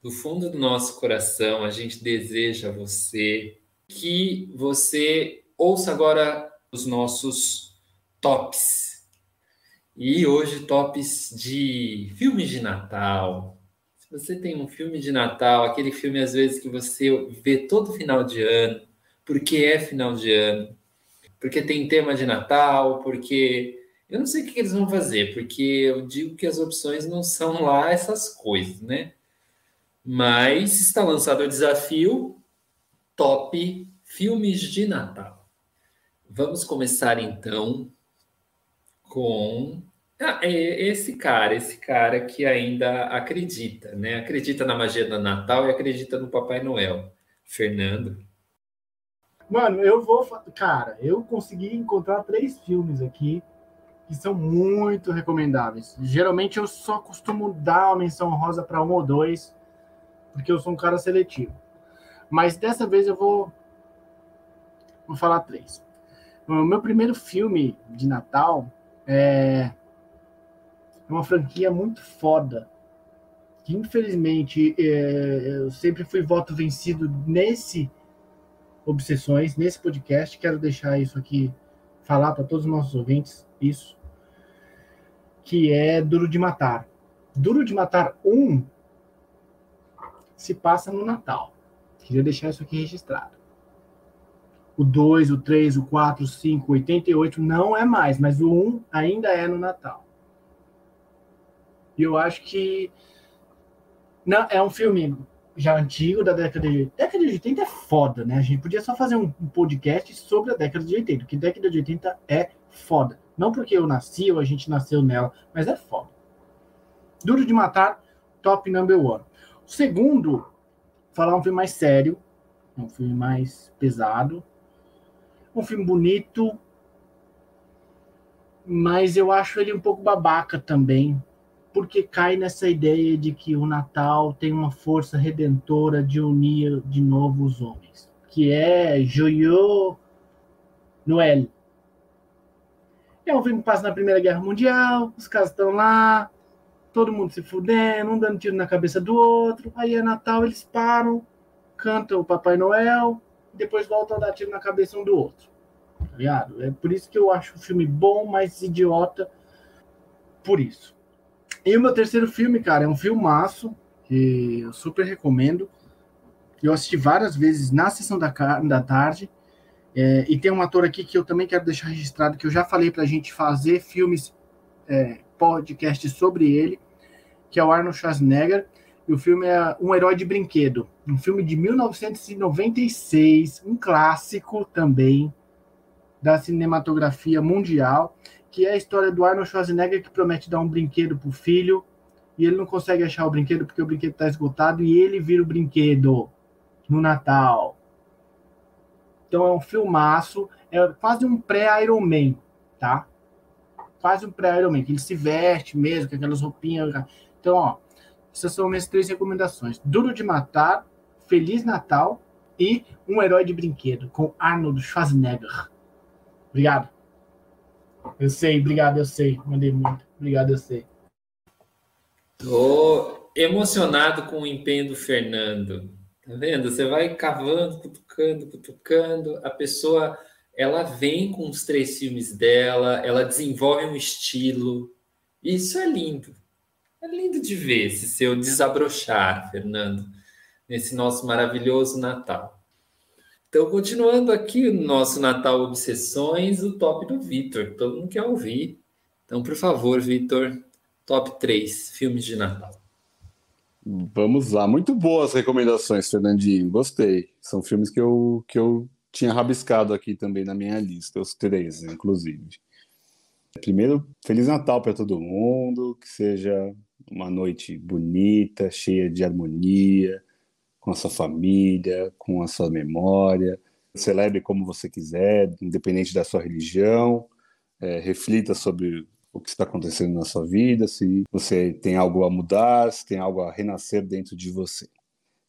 do fundo do nosso coração, a gente deseja a você que você ouça agora os nossos tops. E hoje, tops de filmes de Natal. Se você tem um filme de Natal, aquele filme às vezes que você vê todo final de ano, porque é final de ano, porque tem tema de Natal, porque eu não sei o que eles vão fazer, porque eu digo que as opções não são lá essas coisas, né? Mas está lançado o desafio Top Filmes de Natal. Vamos começar então com ah, é esse cara, esse cara que ainda acredita, né? Acredita na magia do Natal e acredita no Papai Noel. Fernando. Mano, eu vou. Cara, eu consegui encontrar três filmes aqui que são muito recomendáveis. Geralmente eu só costumo dar uma menção rosa para um ou dois, porque eu sou um cara seletivo. Mas dessa vez eu vou, vou falar três. O meu primeiro filme de Natal é uma franquia muito foda. Que infelizmente é, eu sempre fui voto vencido nesse Obsessões, nesse podcast. Quero deixar isso aqui, falar para todos os nossos ouvintes isso que é Duro de Matar. Duro de Matar 1 se passa no Natal. Queria deixar isso aqui registrado. O 2, o 3, o 4, o 5, o 88 não é mais, mas o 1 ainda é no Natal. E eu acho que não, é um filme já antigo da década de. Década de 80 é foda, né? A gente podia só fazer um podcast sobre a década de 80, porque década de 80 é foda. Não porque eu nasci ou a gente nasceu nela, mas é foda. Duro de Matar, top number one. O segundo, falar um filme mais sério, um filme mais pesado, um filme bonito, mas eu acho ele um pouco babaca também, porque cai nessa ideia de que o Natal tem uma força redentora de unir de novo os homens, que é Joyeux Noël, é um filme que passa na Primeira Guerra Mundial, os caras estão lá, todo mundo se fudendo, um dando tiro na cabeça do outro. Aí é Natal, eles param, cantam o Papai Noel, depois voltam a dar tiro na cabeça um do outro. Tá ligado? É por isso que eu acho o filme bom, mas idiota por isso. E o meu terceiro filme, cara, é um filmaço, que eu super recomendo. Eu assisti várias vezes na sessão da, da tarde. É, e tem um ator aqui que eu também quero deixar registrado, que eu já falei para a gente fazer filmes, é, podcast sobre ele, que é o Arnold Schwarzenegger. E o filme é Um Herói de Brinquedo, um filme de 1996, um clássico também da cinematografia mundial, que é a história do Arnold Schwarzenegger que promete dar um brinquedo pro filho e ele não consegue achar o brinquedo porque o brinquedo está esgotado e ele vira o brinquedo no Natal. Então é um filmaço, é quase um pré-Iron Man, tá? Quase um pré-Iron Man, que ele se veste mesmo, com aquelas roupinhas. Então, ó, essas são minhas três recomendações: Duro de Matar, Feliz Natal e Um Herói de Brinquedo, com Arnold Schwarzenegger. Obrigado. Eu sei, obrigado, eu sei. Mandei muito. Obrigado, eu sei. Tô emocionado com o empenho do Fernando. Tá vendo? Você vai cavando, cutucando, cutucando, a pessoa ela vem com os três filmes dela, ela desenvolve um estilo. Isso é lindo. É lindo de ver esse seu desabrochar, Fernando, nesse nosso maravilhoso Natal. Então, continuando aqui o nosso Natal Obsessões, o top do Vitor. Todo mundo quer ouvir. Então, por favor, Vitor, top 3 filmes de Natal. Vamos lá. Muito boas recomendações, Fernandinho. Gostei. São filmes que eu, que eu tinha rabiscado aqui também na minha lista, os três, inclusive. Primeiro, Feliz Natal para todo mundo, que seja uma noite bonita, cheia de harmonia, com a sua família, com a sua memória. Celebre como você quiser, independente da sua religião. É, reflita sobre o que está acontecendo na sua vida, se você tem algo a mudar, se tem algo a renascer dentro de você.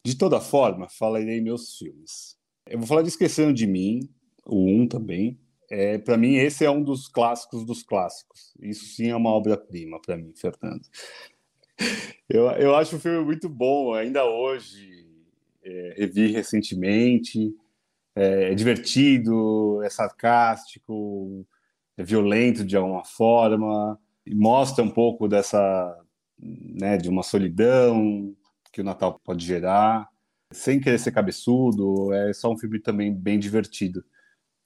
De toda forma, falarei meus filmes. Eu vou falar de Esquecendo de Mim, o 1 um também. É, para mim, esse é um dos clássicos dos clássicos. Isso sim é uma obra-prima para mim, Fernando. <laughs> Eu, eu acho o filme muito bom, ainda hoje. É, revi recentemente. É, é divertido, é sarcástico, é violento de alguma forma, mostra um pouco dessa, né, de uma solidão que o Natal pode gerar, sem querer ser cabeçudo, é só um filme também bem divertido.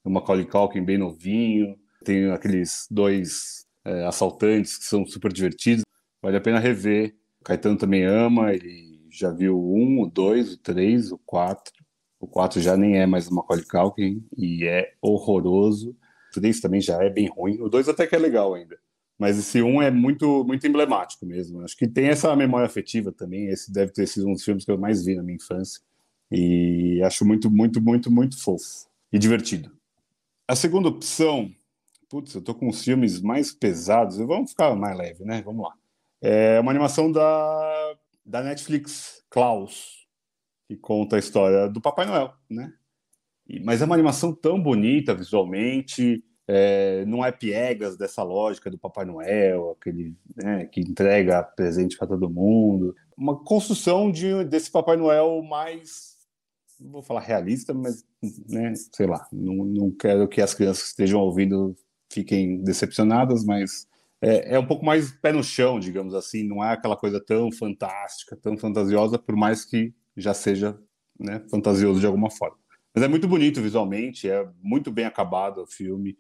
O Macaulay Culkin bem novinho, tem aqueles dois é, assaltantes que são super divertidos, Vale a pena rever. O Caetano também ama, ele já viu o 1, o 2, o 3, o 4. O 4 já nem é mais o Macaulay Culkin e é horroroso. O 3 também já é bem ruim. O 2 até que é legal ainda. Mas esse 1 é muito, muito emblemático mesmo. Acho que tem essa memória afetiva também. Esse deve ter sido um dos filmes que eu mais vi na minha infância. E acho muito, muito, muito, muito fofo e divertido. A segunda opção, putz, eu tô com os filmes mais pesados. Vamos ficar mais leve, né? Vamos lá. É uma animação da, da Netflix, Klaus, que conta a história do Papai Noel, né? Mas é uma animação tão bonita visualmente, é, não é piegas dessa lógica do Papai Noel, aquele né, que entrega presente para todo mundo. Uma construção de, desse Papai Noel mais, vou falar realista, mas, né, sei lá, não, não quero que as crianças que estejam ouvindo fiquem decepcionadas, mas é, é, um pouco mais pé no chão, digamos assim, não é aquela coisa tão fantástica, tão fantasiosa, por mais que já seja né, fantasioso de alguma forma. Mas é muito bonito visualmente, é muito bem acabado o filme,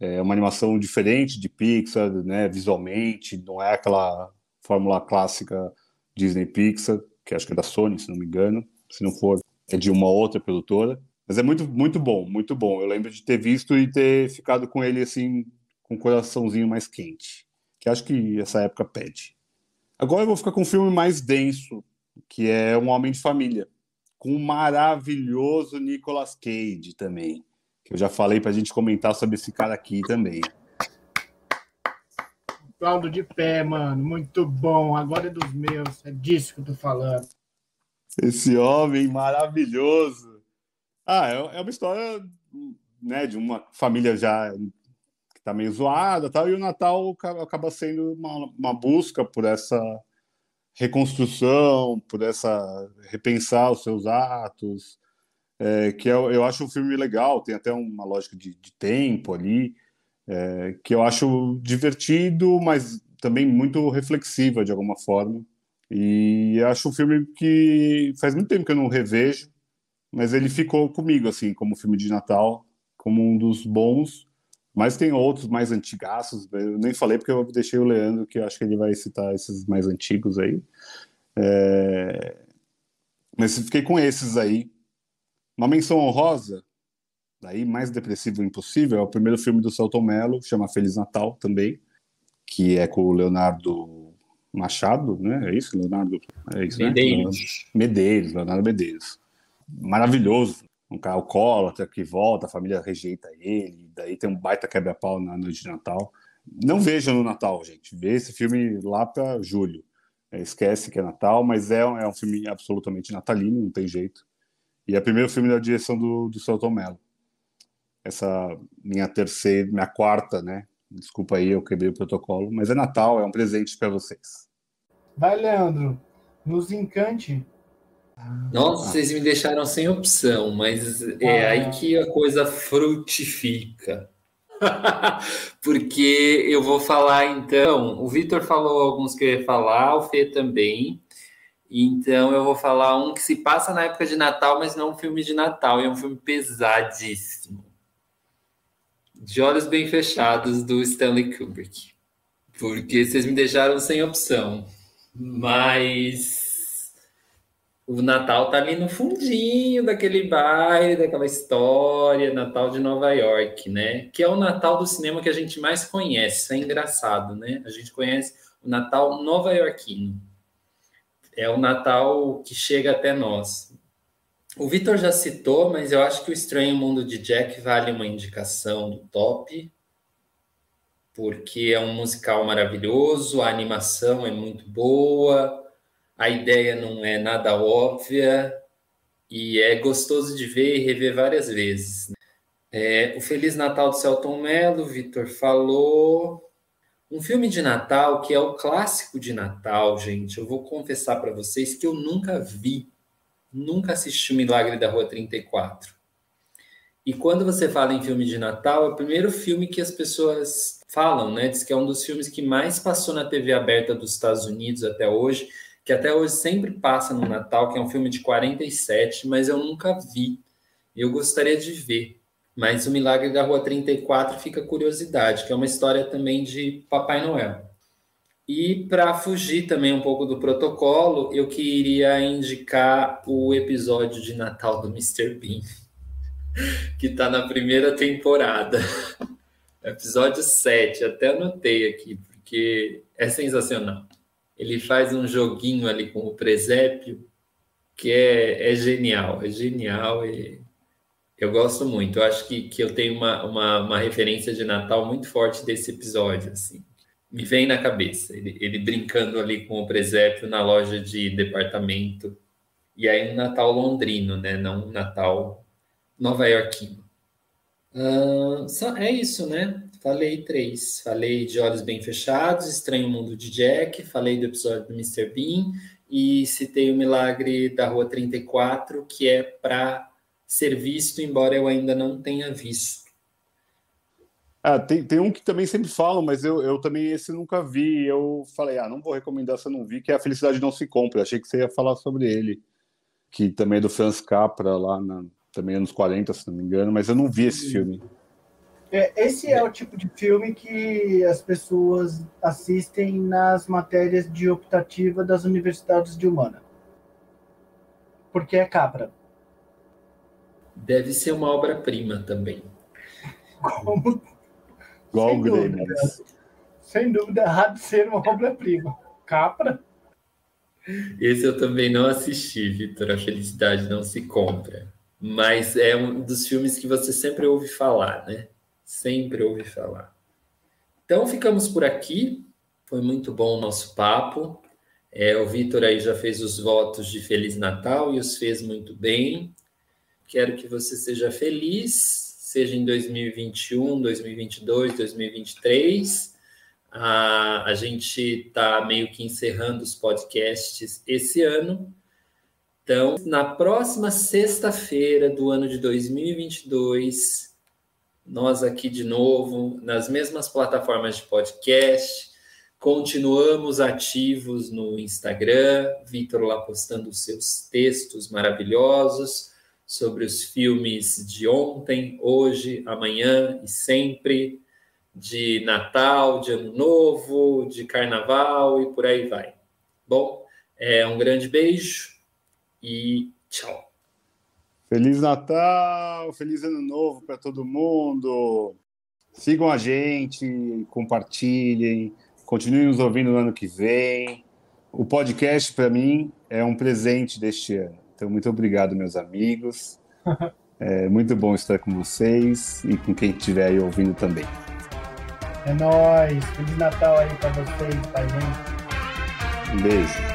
é uma animação diferente de Pixar, né, visualmente, não é aquela fórmula clássica Disney Pixar, que acho que é da Sony, se não me engano, se não for, é de uma outra produtora. Mas é muito, muito bom, muito bom. Eu lembro de ter visto e ter ficado com ele assim com um coraçãozinho mais quente, que acho que essa época pede. Agora eu vou ficar com um filme mais denso, que é Um Homem de Família, com o maravilhoso Nicolas Cage também, que eu já falei para a gente comentar sobre esse cara aqui também. Aplaudo de pé, mano, muito bom. Agora é dos meus, é disso que eu tô falando. Esse homem maravilhoso. Ah, é, é uma história né, de uma família já tá meio zoada tal, e o Natal acaba sendo uma, uma busca por essa reconstrução, por essa repensar os seus atos, é, que eu, eu acho um filme legal, tem até uma lógica de, de tempo ali, é, que eu acho divertido, mas também muito reflexiva de alguma forma. E acho um filme que faz muito tempo que eu não revejo, mas ele ficou comigo, assim, como filme de Natal, como um dos bons. Mas tem outros mais antigaços, eu nem falei porque eu deixei o Leandro, que eu acho que ele vai citar esses mais antigos aí. É... Mas fiquei com esses aí. Uma menção honrosa, daí mais depressivo impossível, é o primeiro filme do Celton Mello, chama Feliz Natal também, que é com o Leonardo Machado, né? É isso, Leonardo? É isso, Medeiros. Né? Medeiros, Leonardo Medeiros. Maravilhoso. Um cara alcoólatra que volta, a família rejeita ele, daí tem um baita quebra-pau na noite de Natal. Não veja no Natal, gente. Vê esse filme lá para julho. É, esquece que é Natal, mas é, é um filme absolutamente natalino, não tem jeito. E é o primeiro filme da direção do, do Celton Mello. Essa minha terceira, minha quarta, né? Desculpa aí, eu quebrei o protocolo, mas é Natal, é um presente para vocês. Vai, Leandro, nos encante. Nossa, vocês me deixaram sem opção, mas é ah. aí que a coisa frutifica. <laughs> Porque eu vou falar então, o Vitor falou alguns que eu ia falar, o Fê também. Então eu vou falar um que se passa na época de Natal, mas não um filme de Natal, é um filme pesadíssimo. De Olhos Bem Fechados, do Stanley Kubrick. Porque vocês me deixaram sem opção. Mas o Natal tá ali no fundinho daquele bairro, daquela história, Natal de Nova York, né? Que é o Natal do cinema que a gente mais conhece. É engraçado, né? A gente conhece o Natal nova-iorquino. É o Natal que chega até nós. O Vitor já citou, mas eu acho que o Estranho Mundo de Jack vale uma indicação do top, porque é um musical maravilhoso, a animação é muito boa, a ideia não é nada óbvia e é gostoso de ver e rever várias vezes. É, o Feliz Natal do Celton Mello, Vitor falou. Um filme de Natal que é o clássico de Natal, gente. Eu vou confessar para vocês que eu nunca vi nunca assisti o Milagre da Rua 34. E quando você fala em filme de Natal, é o primeiro filme que as pessoas falam, né? Diz que é um dos filmes que mais passou na TV aberta dos Estados Unidos até hoje, que até hoje sempre passa no Natal, que é um filme de 47, mas eu nunca vi. Eu gostaria de ver. Mas o Milagre da Rua 34 fica curiosidade, que é uma história também de Papai Noel. E para fugir também um pouco do protocolo, eu queria indicar o episódio de Natal do Mr. Bean, <laughs> que está na primeira temporada. <laughs> Episódio 7, até anotei aqui, porque é sensacional. Ele faz um joguinho ali com o presépio que é, é genial, é genial e eu gosto muito. Eu acho que, que eu tenho uma, uma, uma referência de Natal muito forte desse episódio, assim me vem na cabeça. Ele, ele, brincando ali com o presépio na loja de departamento. E aí um Natal londrino, né? Não um Natal nova-iorquino. Uh, é isso, né? Falei três. Falei de Olhos Bem Fechados, Estranho Mundo de Jack, falei do episódio do Mr. Bean e citei o Milagre da Rua 34, que é para ser visto, embora eu ainda não tenha visto. Ah, tem, tem um que também sempre falam, mas eu, eu também esse nunca vi. Eu falei, ah, não vou recomendar se eu não vi, que é A Felicidade Não Se Compra. Achei que você ia falar sobre ele, que também é do Franz Capra, lá na, também anos 40, se não me engano, mas eu não vi esse filme. É, esse é o tipo de filme que as pessoas assistem nas matérias de optativa das universidades de humana. Porque é Capra. Deve ser uma obra-prima também. <laughs> Como Igual sem o Grêmio. Sem dúvida, errado ser uma obra-prima. Capra. Esse eu também não assisti, Vitor. A felicidade não se compra. Mas é um dos filmes que você sempre ouve falar, né? Sempre ouve falar. Então ficamos por aqui. Foi muito bom o nosso papo. É, o Vitor aí já fez os votos de Feliz Natal e os fez muito bem. Quero que você seja feliz seja em 2021, 2022, 2023. A, a gente está meio que encerrando os podcasts esse ano. Então, na próxima sexta-feira do ano de 2022, nós aqui de novo, nas mesmas plataformas de podcast, Continuamos ativos no Instagram, Vitor lá postando seus textos maravilhosos sobre os filmes de ontem, hoje, amanhã e sempre, de Natal, de Ano Novo, de Carnaval e por aí vai. Bom, é um grande beijo e tchau. Feliz Natal, feliz Ano Novo para todo mundo. Sigam a gente, compartilhem, continuem nos ouvindo no ano que vem. O podcast, para mim, é um presente deste ano. Então, muito obrigado, meus amigos. <laughs> É muito bom estar com vocês e com quem estiver aí ouvindo também. É nóis. Feliz Natal aí para vocês, pra gente. Um beijo.